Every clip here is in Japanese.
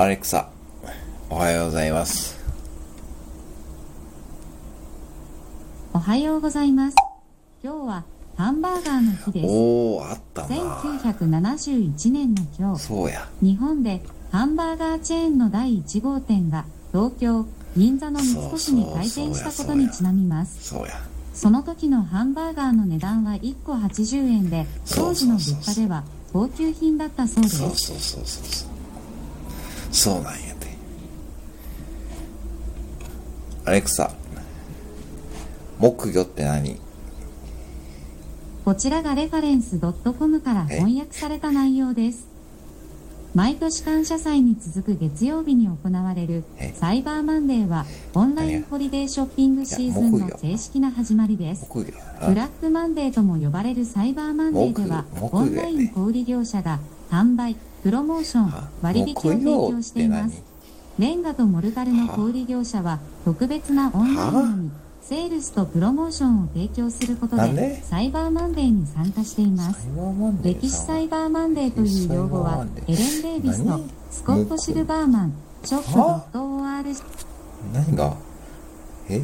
アレクサ、おはようございます。おはようございます。今日はハンバーガーの日です。おー、あったな。1971年の今日、そうや。日本でハンバーガーチェーンの第1号店が東京、銀座の三越に開店したことにちなみます。そうや。その時のハンバーガーの値段は1個80円で、当時の物価では高級品だったそうです。そうそうそうそうそう。そうなんやて。アレクサ、木魚って何？こちらがレファレンス .com から翻訳された内容です。毎年感謝祭に続く月曜日に行われるえ？サイバーマンデーはオンラインホリデーショッピングシーズンの正式な始まりです。ブやブラックマンデーとも呼ばれるサイバーマンデーではオンライン小売業者が販売、プロモーションな。、割引を提供しています。木。レンガとモルタルの小売業者は特別なオンラインのみセールスとプロモーションを提供することでで？サイバーマンデーに参加しています。歴史サイバーマンデーという用語はエレン・デイビスと何？スコット・シルバーマンショップ .org 何が？え？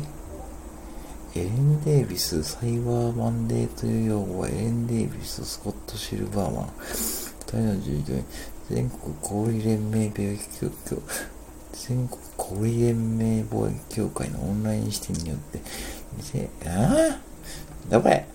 エレン・デイビス、サイバーマンデーという用語はエレン・デイビス、スコット・シルバーマン、二人の従業員、全国小売連盟貿易協協全国小売連盟貿易協会のオンライン視点によって、2000ああどこれ